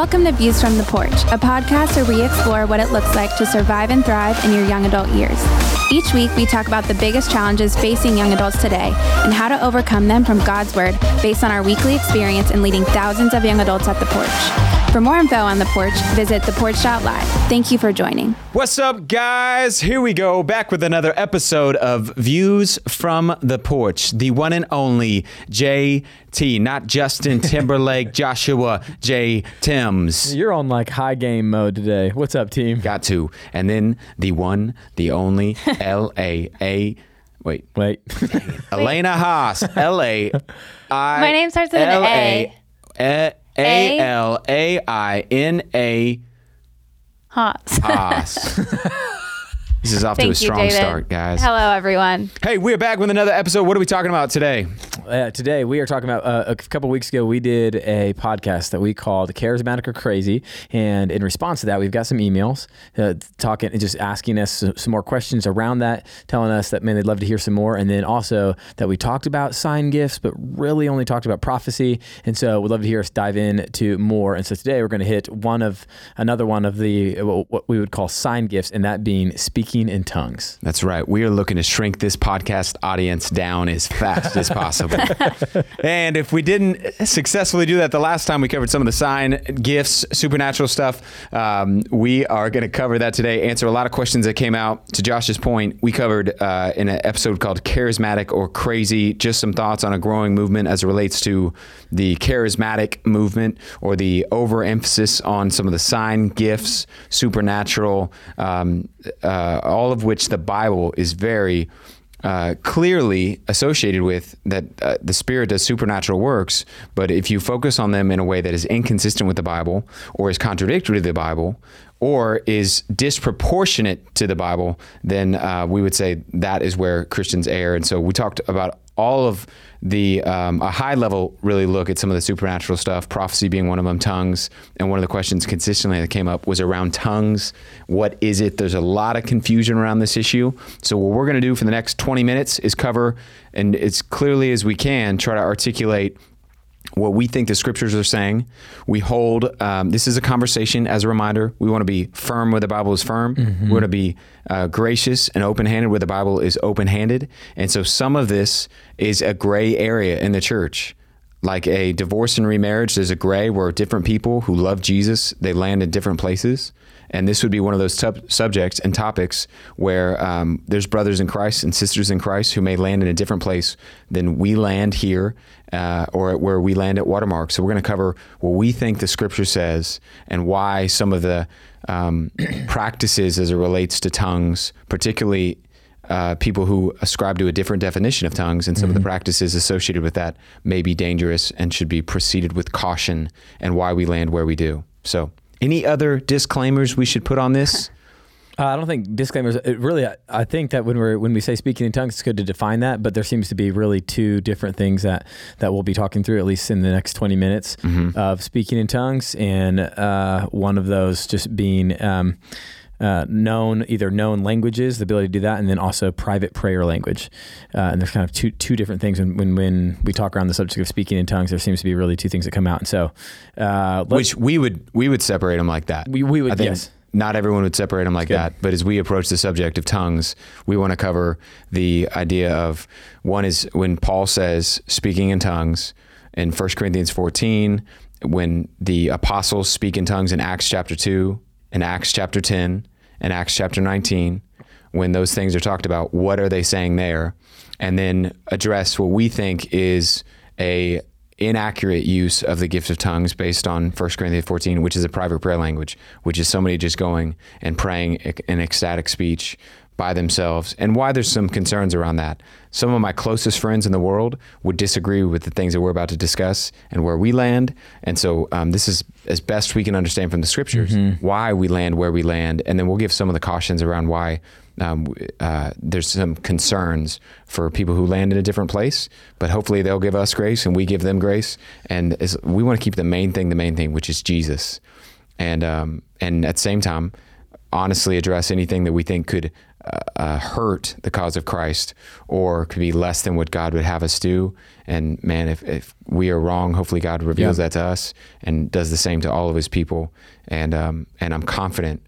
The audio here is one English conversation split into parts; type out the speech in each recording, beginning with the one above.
Welcome to Views from the Porch, a podcast where we explore what it looks like to survive and thrive in your young adult years. Each week, we talk about the biggest challenges facing young adults today and how to overcome them from God's Word based on our weekly experience in leading thousands of young adults at the porch. For more info on The Porch, visit theporch.live. Thank you for joining. What's up, guys? Here we go, back with another episode of Views from the Porch. The one and only JT, not Justin Timberlake, Joshua J. Timms. You're on like high game mode today. What's up, team? Got to. And then the one, the only L A A. Wait. Wait. Alaina Haas. L A I. My name starts with an A. A L A I N A Haas. Haas. This is off to a Thank you, strong start, guys. Hello, everyone. Hey, we're back with another episode. What are we talking about today? Uh, today we are talking about uh, a couple weeks ago we did a podcast that we called charismatic or crazy. And in response to that we've got some emails uh, talking and just asking us some, some more questions around that telling us that man they'd love to hear some more. And then also that we talked about sign gifts but really only talked about prophecy. And so we'd love to hear us dive in to more. And so today we're going to hit one of another one of the uh, what we would call sign gifts and that being speaking in tongues. That's right. We are looking to shrink this podcast audience down as fast as possible. and if we didn't successfully do that the last time we covered some of the sign gifts, supernatural stuff, um, we are going to cover that today. Answer a lot of questions that came out. To Josh's point, we covered uh, in an episode called Charismatic or Crazy, just some thoughts on a growing movement as it relates to the charismatic movement or the overemphasis on some of the sign gifts, supernatural, um, uh, all of which the Bible is very uh, clearly associated with that uh, the Spirit does supernatural works, but if you focus on them in a way that is inconsistent with the Bible, or is contradictory to the Bible, or is disproportionate to the Bible, then uh, we would say that is where Christians err. And so we talked about all of the um, a high level really look at some of the supernatural stuff prophecy being one of them tongues. And one of the questions consistently that came up was around tongues. What is it? There's a lot of confusion around this issue. So what we're going to do for the next 20 minutes is cover and as clearly as we can try to articulate what we think the scriptures are saying. We hold, um, this is a conversation as a reminder. We want to be firm where the Bible is firm. We want to be uh, gracious and open handed where the Bible is open handed. And so some of this is a gray area in the church. Like a divorce and remarriage, there's a gray where different people who love Jesus, they land in different places. And this would be one of those tub- subjects and topics where um, there's brothers in Christ and sisters in Christ who may land in a different place than we land here uh, or where we land at Watermark. So we're going to cover what we think the Scripture says and why some of the um, practices as it relates to tongues, particularly uh, people who ascribe to a different definition of tongues and some of the practices associated with that may be dangerous and should be proceeded with caution and why we land where we do. So, any other disclaimers we should put on this? Uh, I don't think disclaimers. It really, I, I think that when we're when we say speaking in tongues, it's good to define that. But there seems to be really two different things that that we'll be talking through at least in the next twenty minutes of speaking in tongues, and uh, one of those just being. Um, uh, known either known languages, the ability to do that, and then also private prayer language. Uh, and there's kind of two two different things. When, when when we talk around the subject of speaking in tongues, there seems to be really two things that come out. And so, uh, Which we would we would separate them like that. We- we would, I think yes. Not everyone would separate them like good. that, but as we approach the subject of tongues, we want to cover the idea of one is when Paul says speaking in tongues in 1 Corinthians 14, when the apostles speak in tongues in Acts chapter 2, in Acts chapter 10, in Acts chapter 19, when those things are talked about, what are they saying there? And then address what we think is a inaccurate use of the gift of tongues based on 1 Corinthians 14, which is a private prayer language, which is somebody just going and praying an ecstatic speech by themselves, and why there's some concerns around that. Some of my closest friends in the world would disagree with the things that we're about to discuss and where we land. And so, um, this is as best we can understand from the scriptures why we land where we land, and then we'll give some of the cautions around why um, uh, there's some concerns for people who land in a different place, but hopefully they'll give us grace and we give them grace. And as, we want to keep the main thing the main thing, which is Jesus. And um, and at the same time, honestly address anything that we think could uh, hurt the cause of Christ or could be less than what God would have us do. And man, if, if we are wrong, hopefully God reveals Yeah. that to us and does the same to all of his people. And, um, and I'm confident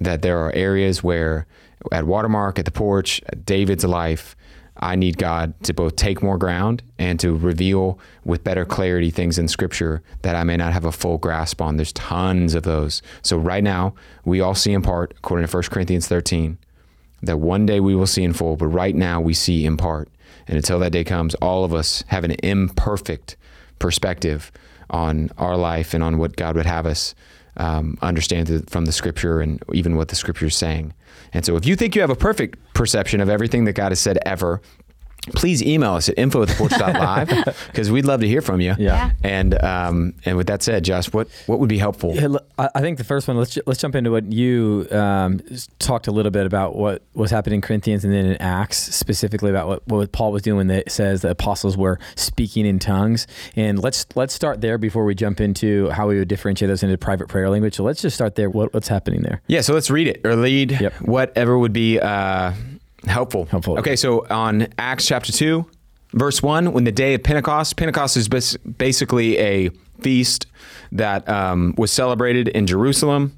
that there are areas where at Watermark, at the porch, at David's life, I need God to both take more ground and to reveal with better clarity things in scripture that I may not have a full grasp on. There's tons of those. So right now, we all see in part, according to 1 Corinthians 13, that one day we will see in full, but right now we see in part. And until that day comes, all of us have an imperfect perspective on our life and on what God would have us um, understand from the scripture and even what the scripture is saying. And so if you think you have a perfect perception of everything that God has said ever, please email us at info at live because we'd love to hear from you. Yeah. And um, and with that said, Josh, what, what would be helpful? Yeah, l- I I think the first one. Let's ju- let's jump into what you um, talked a little bit about what was happening in Corinthians and then in Acts specifically about what, what Paul was doing that says the apostles were speaking in tongues. And let's let's start there before we jump into how we would differentiate those into private prayer language. So let's just start there. What, what's happening there? Yeah, so let's read it or lead Yep. whatever would be uh, helpful. Helpful. Okay, so on Acts chapter 2, verse 1, when the day of Pentecost, Pentecost is bas- basically a feast that um, was celebrated in Jerusalem.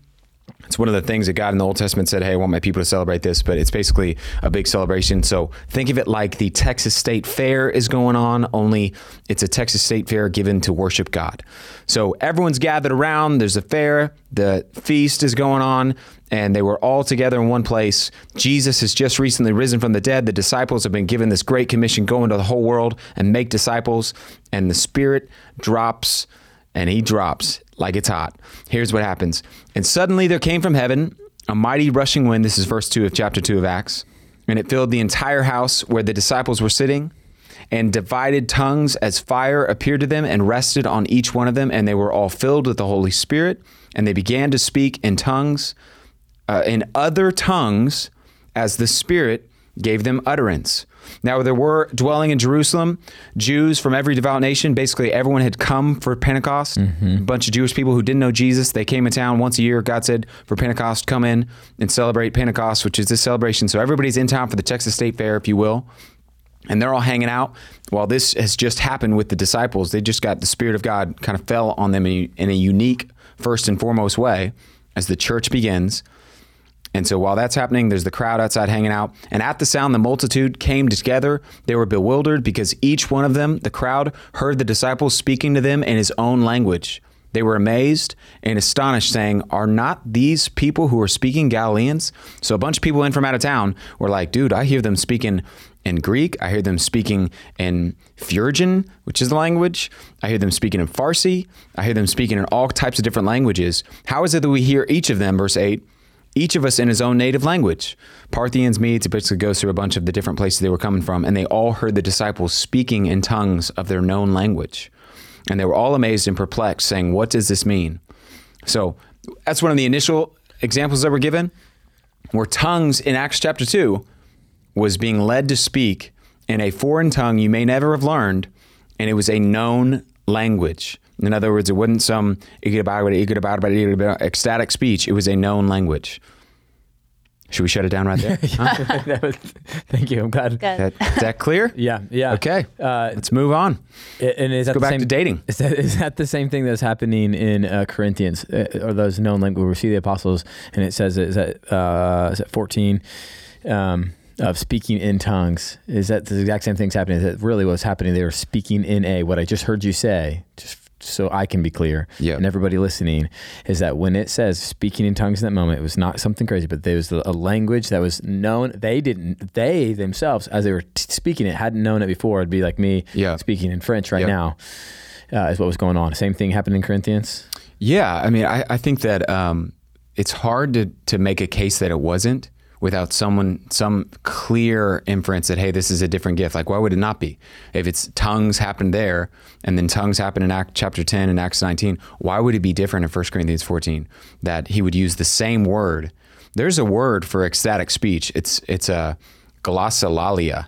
It's one of the things that God in the Old Testament said, Hey, I want my people to celebrate this, but it's basically a big celebration. So think of it like the Texas State Fair is going on, only it's a Texas State Fair given to worship God. So everyone's gathered around, there's a fair, the feast is going on, and they were all together in one place. Jesus has just recently risen from the dead. The disciples have been given this great commission go into the whole world and make disciples, and the Spirit drops and he drops like it's hot. Here's what happens. And suddenly there came from heaven a mighty rushing wind. This is verse 2 of chapter 2 of Acts. And it filled the entire house where the disciples were sitting. And divided tongues as fire appeared to them and rested on each one of them. And they were all filled with the Holy Spirit. And they began to speak in tongues, uh, in other tongues, as the Spirit gave them utterance. Now, there were dwelling in Jerusalem Jews from every devout nation. Basically, everyone had come for Pentecost. A bunch of Jewish people who didn't know Jesus. They came in town once a year. God said, for Pentecost, come in and celebrate Pentecost, which is this celebration. So everybody's in town for the Texas State Fair, if you will. And they're all hanging out while this has just happened with the disciples. They just got the Spirit of God kind of fell on them in a unique, first and foremost way as the church begins. And so while that's happening, there's the crowd outside hanging out. And at the sound, the multitude came together. They were bewildered because each one of them, the crowd, heard the disciples speaking to them in his own language. They were amazed and astonished, saying, Are not these people who are speaking Galileans? So a bunch of people in from out of town were like, Dude, I hear them speaking in Greek. I hear them speaking in Phrygian, which is the language. I hear them speaking in Farsi. I hear them speaking in all types of different languages. How is it that we hear each of them, verse 8, each of us in his own native language. Parthians, Medes, it basically goes through a bunch of the different places they were coming from, and they all heard the disciples speaking in tongues of their known language. And they were all amazed and perplexed, saying, What does this mean? So that's one of the initial examples that were given, where tongues in Acts chapter 2 was being led to speak in a foreign tongue you may never have learned, and it was a known language. In other words, it wasn't some ecstatic speech. It was a known language. Should we shut it down right there? Huh? Was- Thank you. I'm glad. Good. That, is that clear? Yeah. Yeah. Okay. Uh, Let's move on. and is that go the back same, to dating. Is that, is that the same thing that's happening in uh, Corinthians uh, or those known language? We see the apostles, and it says is that uh, is that 14 um, of speaking in tongues? Is that the exact same thing's happening? That really what's happening? They were speaking in a what I just heard you say, just so I can be clear, Yeah. and everybody listening, is that when it says speaking in tongues in that moment, it was not something crazy, but there was a language that was known. They didn't, they themselves, as they were t- speaking it, hadn't known it before. It'd be like me Yeah. speaking in French right now, uh, is what was going on. Same thing happened in Corinthians. Yeah, I mean, I, I think that um, it's hard to to make a case that it wasn't without someone some clear inference that hey, this is a different gift. Like, why would it not be? If it's tongues happened there, and then tongues happened in Act chapter ten and Acts nineteen, why would it be different in 1 Corinthians fourteen? That he would use the same word. There's a word for ecstatic speech. It's it's a glossolalia.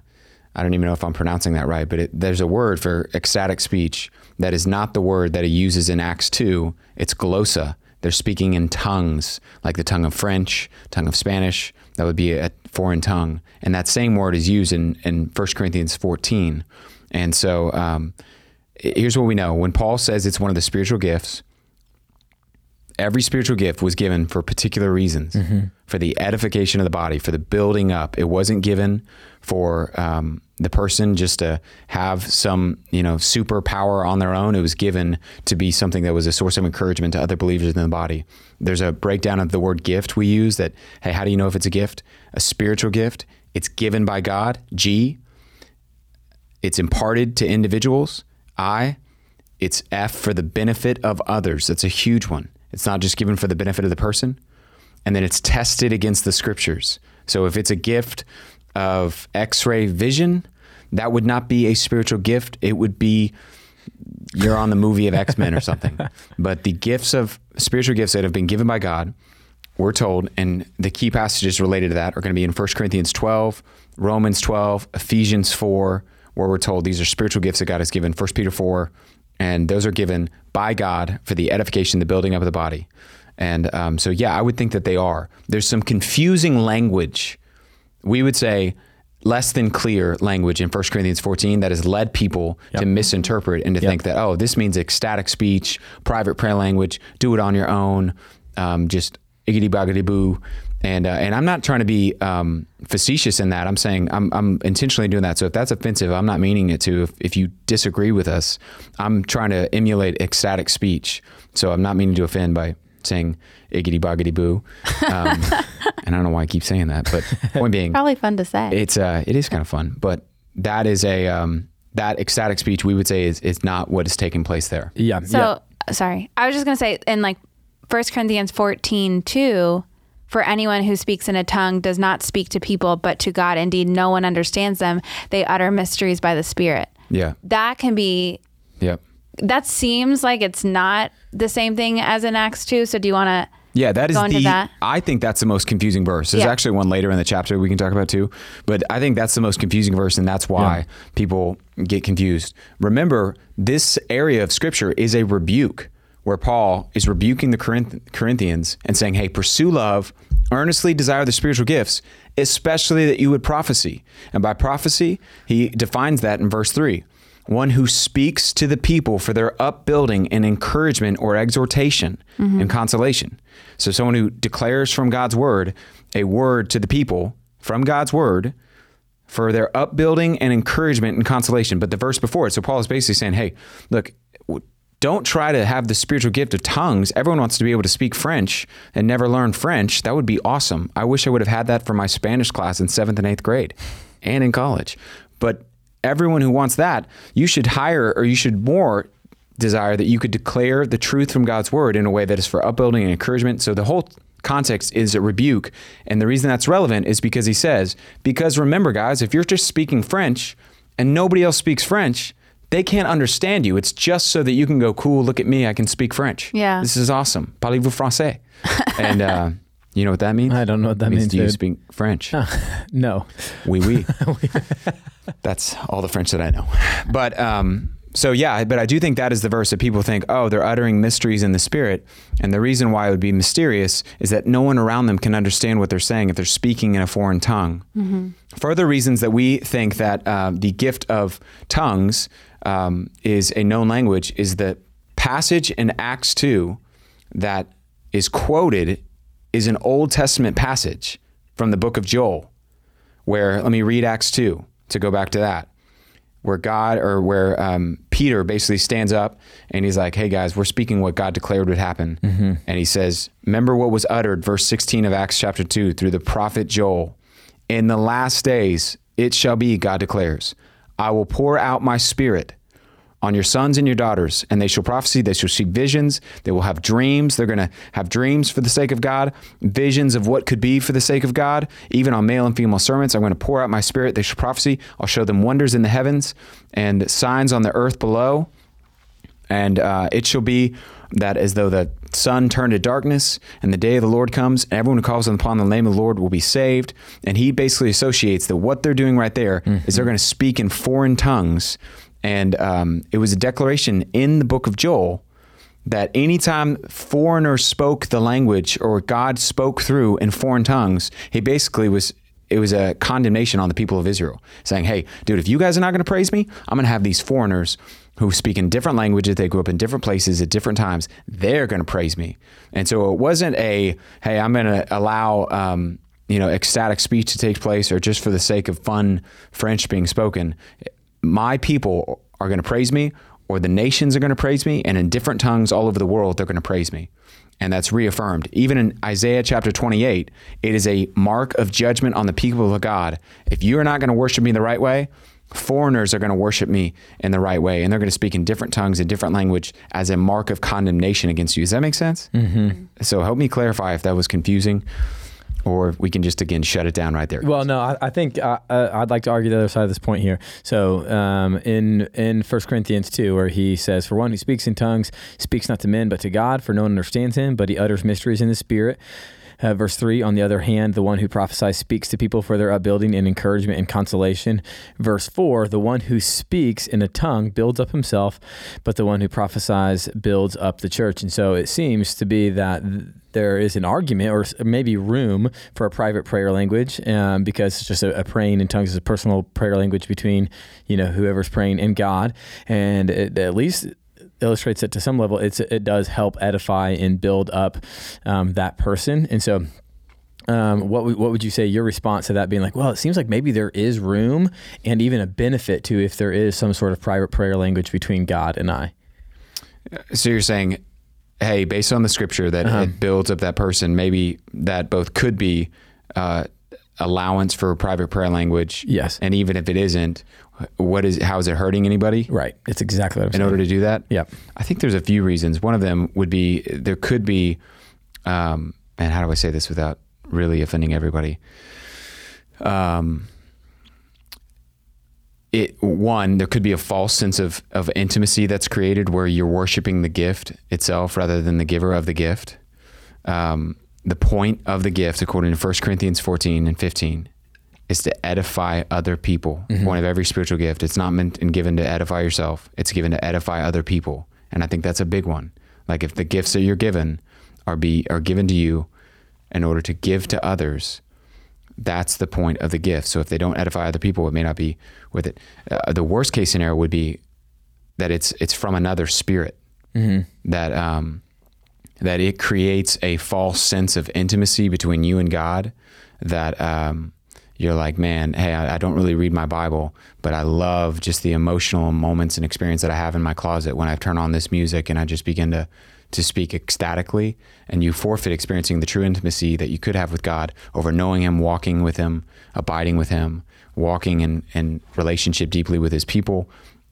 I don't even know if I'm pronouncing that right, but it, there's a word for ecstatic speech that is not the word that he uses in Acts 2. It's glossa. They're speaking in tongues, like the tongue of French, tongue of Spanish, That would be a foreign tongue. And that same word is used in, in 1 Corinthians 14. And so um, here's what we know when Paul says it's one of the spiritual gifts, every spiritual gift was given for particular reasons for the edification of the body, for the building up. It wasn't given for um, the person just to have some, you know, superpower on their own. It was given to be something that was a source of encouragement to other believers in the body. There's a breakdown of the word gift we use that, hey, how do you know if it's a gift? A spiritual gift. It's given by God, G. It's imparted to individuals, I. It's F for the benefit of others. That's a huge one. It's not just given for the benefit of the person. And then it's tested against the scriptures. So if it's a gift of x ray vision, that would not be a spiritual gift. It would be you're on the movie of X Men or something. But the gifts of spiritual gifts that have been given by God, we're told, and the key passages related to that are going to be in 1 Corinthians 12, Romans 12, Ephesians 4, where we're told these are spiritual gifts that God has given, 1 Peter 4, and those are given by God for the edification, the building up of the body. And um, so, yeah, I would think that they are. There's some confusing language. We would say less than clear language in 1 Corinthians 14 that has led people to misinterpret and to think that, oh, this means ecstatic speech, private prayer language, do it on your own, um, just iggity boggity boo. And, uh, and I'm not trying to be um, facetious in that. I'm saying I'm, I'm intentionally doing that. So if that's offensive, I'm not meaning it to. If, if you disagree with us, I'm trying to emulate ecstatic speech. So I'm not meaning to offend by saying iggity boggity boo. Um, and I don't know why I keep saying that, but point being, Probably fun to say. it's uh, it is kind of fun, but that is a um, that ecstatic speech we would say is is not what is taking place there. Yeah. So sorry, I was just gonna say in like 1 Corinthians 14, 2, for anyone who speaks in a tongue does not speak to people but to God. Indeed, no one understands them. They utter mysteries by the Spirit. Yeah. That can be. Yep. That seems like it's not the same thing as in Acts 2. So do you want to? Yeah, that is the. that. I think that's the most confusing verse. There's Yeah. actually one later in the chapter we can talk about too, but I think that's the most confusing verse, and that's why people get confused. Remember, this area of Scripture is a rebuke, where Paul is rebuking the Corinth- Corinthians and saying, "Hey, pursue love, earnestly desire the spiritual gifts, especially that you would prophecy." And by prophecy, he defines that in verse three. One who speaks to the people for their upbuilding and encouragement or exhortation mm-hmm. and consolation. So, someone who declares from God's word a word to the people from God's word for their upbuilding and encouragement and consolation. But the verse before it, so Paul is basically saying, hey, look, don't try to have the spiritual gift of tongues. Everyone wants to be able to speak French and never learn French. That would be awesome. I wish I would have had that for my Spanish class in seventh and eighth grade and in college. But everyone who wants that, you should hire or you should more desire that you could declare the truth from God's word in a way that is for upbuilding and encouragement. So the whole context is a rebuke. And the reason that's relevant is because he says, because remember, guys, if you're just speaking French and nobody else speaks French, they can't understand you. It's just so that you can go, cool, look at me, I can speak French. Yeah. This is awesome. Parlez-vous français? and uh, you know what that means? I don't know what that It means, Do you speak French? No. Oui, oui. That's all the French that I know. But um, so yeah, but I do think that is the verse that people think, oh, they're uttering mysteries in the spirit, and the reason why it would be mysterious is that no one around them can understand what they're saying if they're speaking in a foreign tongue. Further reasons that we think that uh, the gift of tongues um, is a known language is the passage in Acts two that is quoted is an Old Testament passage from the book of Joel where let me read Acts 2 to go back to that where God or where um, Peter basically stands up and he's like, "Hey guys, we're speaking what God declared would happen," and he says, "Remember what was uttered, verse 16 of Acts chapter 2, through the prophet Joel. In the last days, it shall be, God declares, I will pour out my spirit." On your sons and your daughters, and they shall prophesy. They shall see visions. They will have dreams. They're going to have dreams for the sake of God, visions of what could be for the sake of God. Even on male and female servants, I'm going to pour out my spirit. They shall prophesy. I'll show them wonders in the heavens and signs on the earth below. And uh, it shall be that as though the sun turned to darkness and the day of the Lord comes, and everyone who calls upon the name of the Lord will be saved. And he basically associates that what they're doing right there is they're going to speak in foreign tongues. And um, it was a declaration in the book of Joel that anytime foreigners spoke the language or God spoke through in foreign tongues, he basically was it was a condemnation on the people of Israel, saying, "Hey, dude, if you guys are not going to praise me, I'm going to have these foreigners who speak in different languages, they grew up in different places at different times. They're going to praise me." And so it wasn't a, "Hey, I'm going to allow." Um, you know, ecstatic speech to take place, or just for the sake of fun French being spoken, my people are going to praise me, or the nations are going to praise me, and in different tongues all over the world, they're going to praise me. And that's reaffirmed. Even in Isaiah chapter 28, it is a mark of judgment on the people of God. If you are not going to worship me the right way, foreigners are going to worship me in the right way, and they're going to speak in different tongues, in different language, as a mark of condemnation against you. Does that make sense? Mm-hmm. So help me clarify if that was confusing or we can just again shut it down right there. Well, no, I, I think uh, uh, I'd like to argue the other side of this point here. So um, in in 1 Corinthians 2, where he says, For one who speaks in tongues speaks not to men but to God, for no one understands him, but he utters mysteries in the Spirit. Uh, verse 3, on the other hand, the one who prophesies speaks to people for their upbuilding and encouragement and consolation. Verse 4, the one who speaks in a tongue builds up himself, but the one who prophesies builds up the church. And so it seems to be that there is an argument or maybe room for a private prayer language um, because it's just a, a, praying in tongues is a personal prayer language between you know whoever's praying and God. And it, at least illustrates it to some level. It's it does help edify and build up um, that person. And so um, what what would you say your response to that being like well it seems like maybe there is room and even a benefit to if there is some sort of private prayer language between God and I? So you're saying hey, based on the scripture that uh-huh. it builds up that person, maybe that both could be uh, allowance for private prayer language. Yes. And even if it isn't, what is how is it hurting anybody? Right. It's exactly what I'm in saying. order to do that. Yeah. I think there's a few reasons. One of them would be there could be, um, and how do I say this without really offending everybody? Um, it one there could be a false sense of of intimacy that's created where you're worshiping the gift itself rather than the giver of the gift. Um, the point of the gift, according to 1 Corinthians 14 and 15, is to edify other people. Mm-hmm. Point of every spiritual gift. It's not meant and given to edify yourself. It's given to edify other people. And I think that's a big one. Like if the gifts that you're given are be are given to you in order to give to others, that's the point of the gift. So if they don't edify other people, it may not be with it. Uh, the worst case scenario would be that it's it's from another spirit mm-hmm. that um, that it creates a false sense of intimacy between you and God. That um, you're like, man, hey, I, I, don't really read my Bible, but I love just the emotional moments and experience that I have in my closet when I turn on this music and I just begin to to speak ecstatically, and you forfeit experiencing the true intimacy that you could have with God over knowing Him, walking with Him, abiding with Him, walking in, in relationship deeply with His people.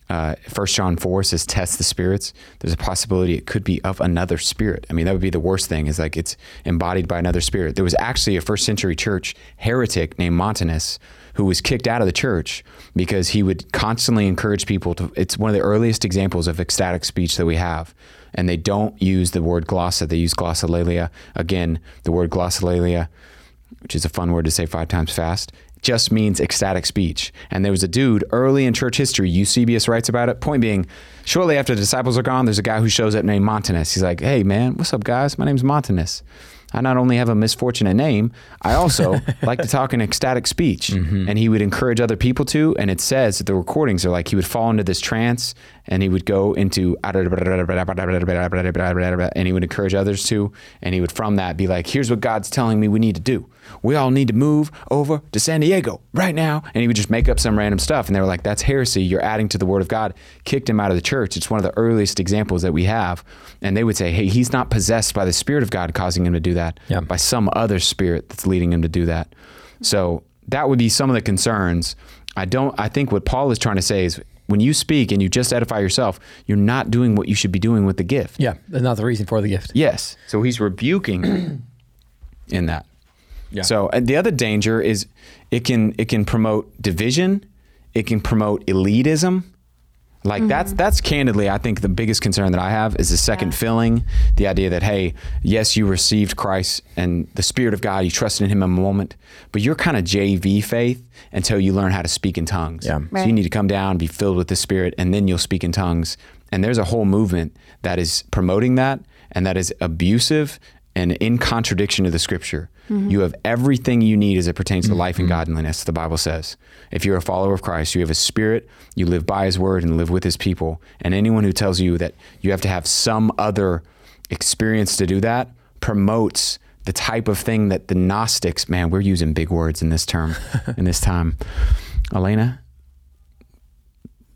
Uh, First John four says, "Test the spirits." There's a possibility it could be of another spirit. I mean, that would be the worst thing. Is like it's embodied by another spirit. There was actually a first century church heretic named Montanus who was kicked out of the church because he would constantly encourage people to. It's one of the earliest examples of ecstatic speech that we have and they don't use the word glossa. They use glossolalia. Again, the word glossolalia, which is a fun word to say five times fast, just means ecstatic speech. And there was a dude early in church history, Eusebius writes about it. Point being, shortly after the disciples are gone, there's a guy who shows up named Montanus. He's like, hey, man, what's up, guys? My name's Montanus. I not only have a misfortunate name, I also like to talk in ecstatic speech. Mm-hmm. And he would encourage other people to. And it says that the recordings are like he would fall into this trance and he would go into and he would encourage others to. And he would from that be like, here's what God's telling me we need to do. We all need to move over to San Diego right now. And he would just make up some random stuff. And they were like, that's heresy. You're adding to the word of God. Kicked him out of the church. It's one of the earliest examples that we have. And they would say, hey, he's not possessed by the Spirit of God causing him to do that, yeah. by some other spirit that's leading him to do that. So that would be some of the concerns. I don't, I think what Paul is trying to say is when you speak and you just edify yourself, you're not doing what you should be doing with the gift. Yeah, that's not the reason for the gift. Yes. So he's rebuking in that. Yeah. So the other danger is it can it can promote division, it can promote elitism, like mm-hmm. that's that's candidly, I think the biggest concern that I have is the second yeah. filling, the idea that hey, yes, you received Christ and the Spirit of God, you trusted in Him a moment, but you're kind of JV faith until you learn how to speak in tongues. Yeah. Right. So you need to come down, be filled with the Spirit, and then you'll speak in tongues. And there's a whole movement that is promoting that and that is abusive and in contradiction to the scripture. You have everything you need as it pertains to life and mm-hmm. godliness, the Bible says. If you're a follower of Christ, you have a spirit, you live by his word and live with his people. And anyone who tells you that you have to have some other experience to do that promotes the type of thing that the Gnostics, man, we're using big words in this term, in this time. Alaina,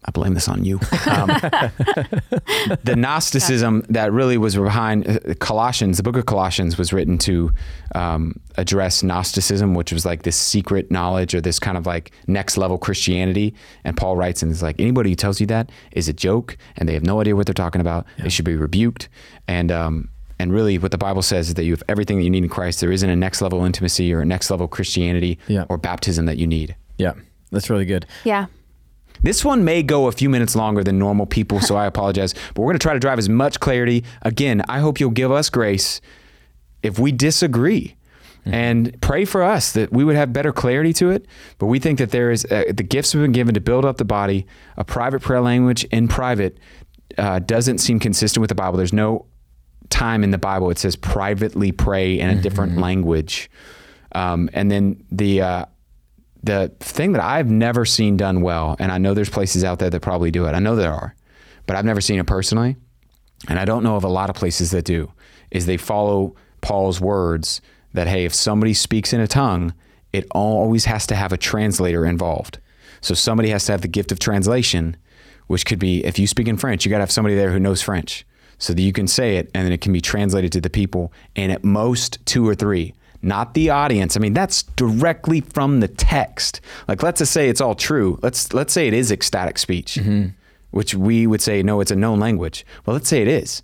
I blame this on you. Um, the Gnosticism that really was behind uh, Colossians, the book of Colossians was written to um, address Gnosticism, which was like this secret knowledge or this kind of like next level Christianity. And Paul writes and is like, anybody who tells you that is a joke and they have no idea what they're talking about. They should be rebuked. And, um, and really, what the Bible says is that you have everything that you need in Christ. There isn't a next level intimacy or a next level Christianity Yeah. or baptism that you need. Yeah, that's really good. Yeah. This one may go a few minutes longer than normal people, so I apologize. But we're going to try to drive as much clarity. Again, I hope you'll give us grace if we disagree. And pray for us that we would have better clarity to it. But we think that there is uh, the gifts have been given to build up the body. A private prayer language in private uh, doesn't seem consistent with the Bible. There's no time in the Bible it says privately pray in a different language. Um, and then the uh, the thing that I've never seen done well, and I know there's places out there that probably do it. I know there are, but I've never seen it personally, and I don't know of a lot of places that do. Is they follow Paul's words that hey, if somebody speaks in a tongue, it always has to have a translator involved. So somebody has to have the gift of translation, which could be if you speak in French, you got to have somebody there who knows French so that you can say it and then it can be translated to the people and at most two or three not the audience i mean that's directly from the text like let's just say it's all true let's let's say it is ecstatic speech mm-hmm. which we would say no it's a known language well let's say it is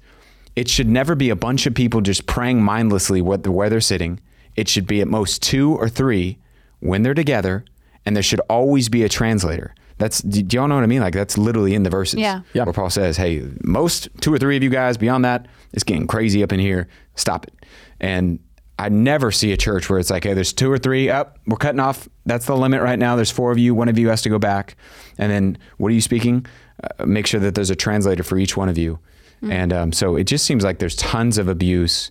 it should never be a bunch of people just praying mindlessly where where they're sitting it should be at most two or three when they're together and there should always be a translator that's do y'all know what I mean? Like that's literally in the verses. Yeah. Yeah. Where Paul says, "Hey, most two or three of you guys beyond that, it's getting crazy up in here. Stop it." And I never see a church where it's like, "Hey, there's two or three up. we're cutting off. That's the limit right now. There's four of you. One of you has to go back. And then, what are you speaking? Uh, make sure that there's a translator for each one of you." And um, so it just seems like there's tons of abuse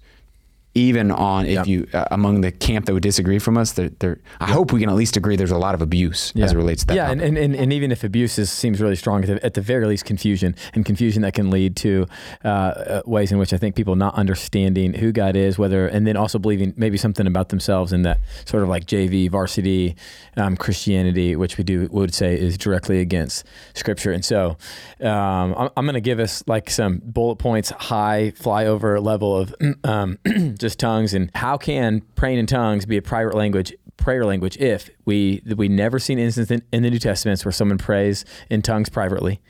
even on if Yep. you uh, among the camp that would disagree from us there i hope we can at least agree there's a lot of abuse as it relates to that Yeah, and, and, and, and even if abuse is, seems really strong, at the, at the very least, confusion and confusion that can lead to uh, uh, ways in which I think people not understanding who God is, whether, and then also believing maybe something about themselves in that sort of like JV varsity um, Christianity, which we do would say is directly against Scripture. And so, um, I'm, I'm going to give us like some bullet points, high flyover level of um, just tongues, and how can praying in tongues be a private language prayer language if we we never seen instance in, in the New Testaments where someone prays in tongues privately.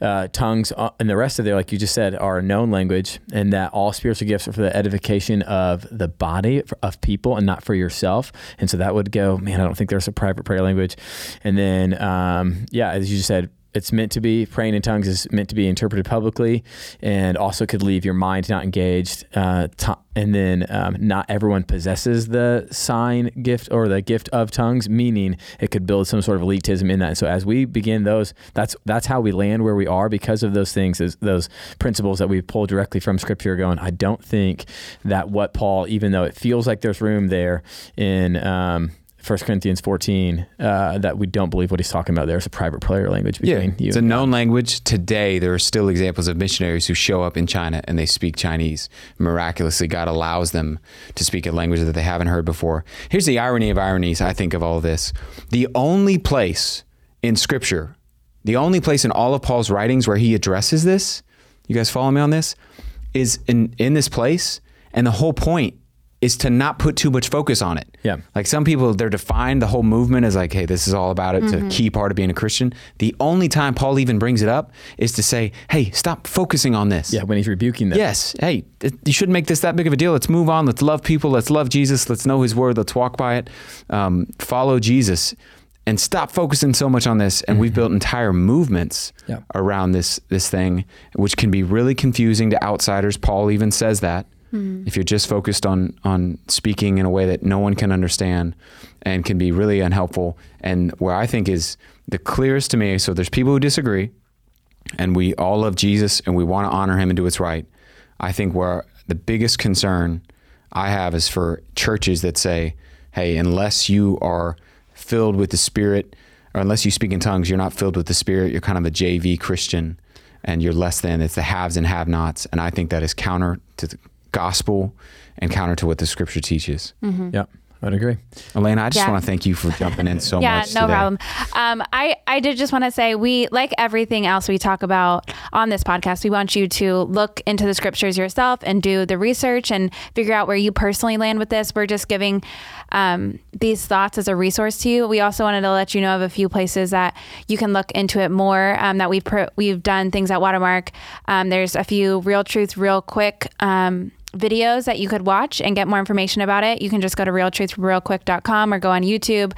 Uh, tongues uh, and the rest of it, like you just said, are a known language, and that all spiritual gifts are for the edification of the body of people and not for yourself. And so that would go, man. I don't think there's a private prayer language. And then, um, yeah, as you just said, it's meant to be. Praying in tongues is meant to be interpreted publicly and also could leave your mind not engaged uh, to- and then um, not everyone possesses the sign gift or the gift of tongues meaning it could build some sort of elitism in that. So as we begin those that's that's how we land where we are because of those things is those principles that we pull directly from scripture going i don't think that what paul even though it feels like there's room there in um, 1 Corinthians 14, uh, that we don't believe what he's talking about there is a private prayer language between you it's a known language. Today, there are still examples of missionaries who show up in China and they speak Chinese. Miraculously, God allows them to speak a language that they haven't heard before. Here's the irony of ironies, I think, of all of this. The only place in Scripture, the only place in all of Paul's writings where he addresses this, you guys follow me on this, is in, in this place. And the whole point is to not put too much focus on it. Yeah. Like some people, they're defined the whole movement as like, hey, this is all about it. It's a key part of being a Christian. The only time Paul even brings it up is to say, hey, stop focusing on this. Yeah, when he's rebuking them. Yes. Hey, th- you shouldn't make this that big of a deal. Let's move on. Let's love people. Let's love Jesus. Let's know his word. Let's walk by it. Um, follow Jesus and stop focusing so much on this. And we've built entire movements Yeah. around this, this thing, which can be really confusing to outsiders. Paul even says that. Hmm. If you're just focused on on speaking in a way that no one can understand and can be really unhelpful, and where I think is the clearest to me. So there's people who disagree, and we all love Jesus and we want to honor him and do what's right, I think where the biggest concern I have is for churches that say, hey, unless you are filled with the Spirit, or unless you speak in tongues, you're not filled with the Spirit, you're kind of a JV Christian and you're less than. It's the haves and have nots. And I think that is counter to the gospel and counter to what the scripture teaches. Yeah, I'd agree. Alaina, I just Yeah. want to thank you for jumping in so yeah, much. Yeah, no today. problem. Um, I, I did just want to say we, like everything else we talk about on this podcast, we want you to look into the scriptures yourself and do the research and figure out where you personally land with this. We're just giving um, these thoughts as a resource to you. We also wanted to let you know of a few places that you can look into it more. Um, that we've pro- we've done things at Watermark. Um, there's a few real truth, real quick. Videos that you could watch and get more information about it, you can just go to realtruthrealquick.com or go on YouTube.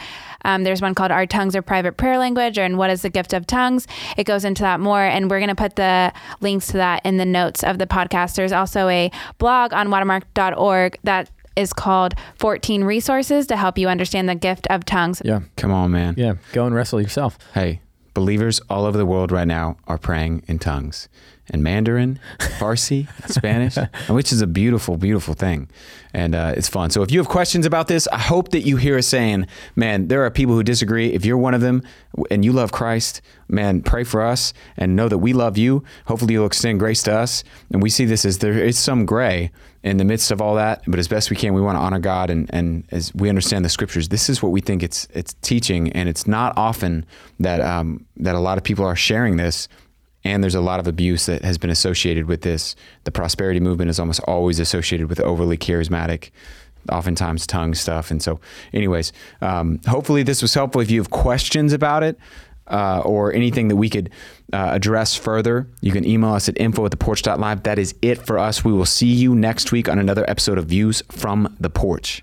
Um, there's one called Our Tongues Are Private Prayer Language or and What is the Gift of Tongues. It goes into that more, and we're going to put the links to that in the notes of the podcast. There's also a blog on watermark.org that is called 14 Resources to help you understand the gift of tongues. Yeah, Come on, man. yeah. Go and wrestle yourself. Hey, believers all over the world right now are praying in tongues in Mandarin, Farsi, Spanish, which is a beautiful, beautiful thing. And uh, it's fun. So if you have questions about this, I hope that you hear us saying, man, there are people who disagree. If you're one of them and you love Christ, man, pray for us and know that we love you. Hopefully you'll extend grace to us. And we see this as there is some gray in the midst of all that, but as best we can, we want to honor God and, and as we understand the scriptures, this is what we think it's it's teaching, and it's not often that um, that a lot of people are sharing this, and there's a lot of abuse that has been associated with this. The prosperity movement is almost always associated with overly charismatic, oftentimes tongue stuff, and so, anyways, um, hopefully this was helpful. If you have questions about it uh, or anything that we could uh, address further, you can email us at info at theporch.live. That is it for us. We will see you next week on another episode of Views from the Porch.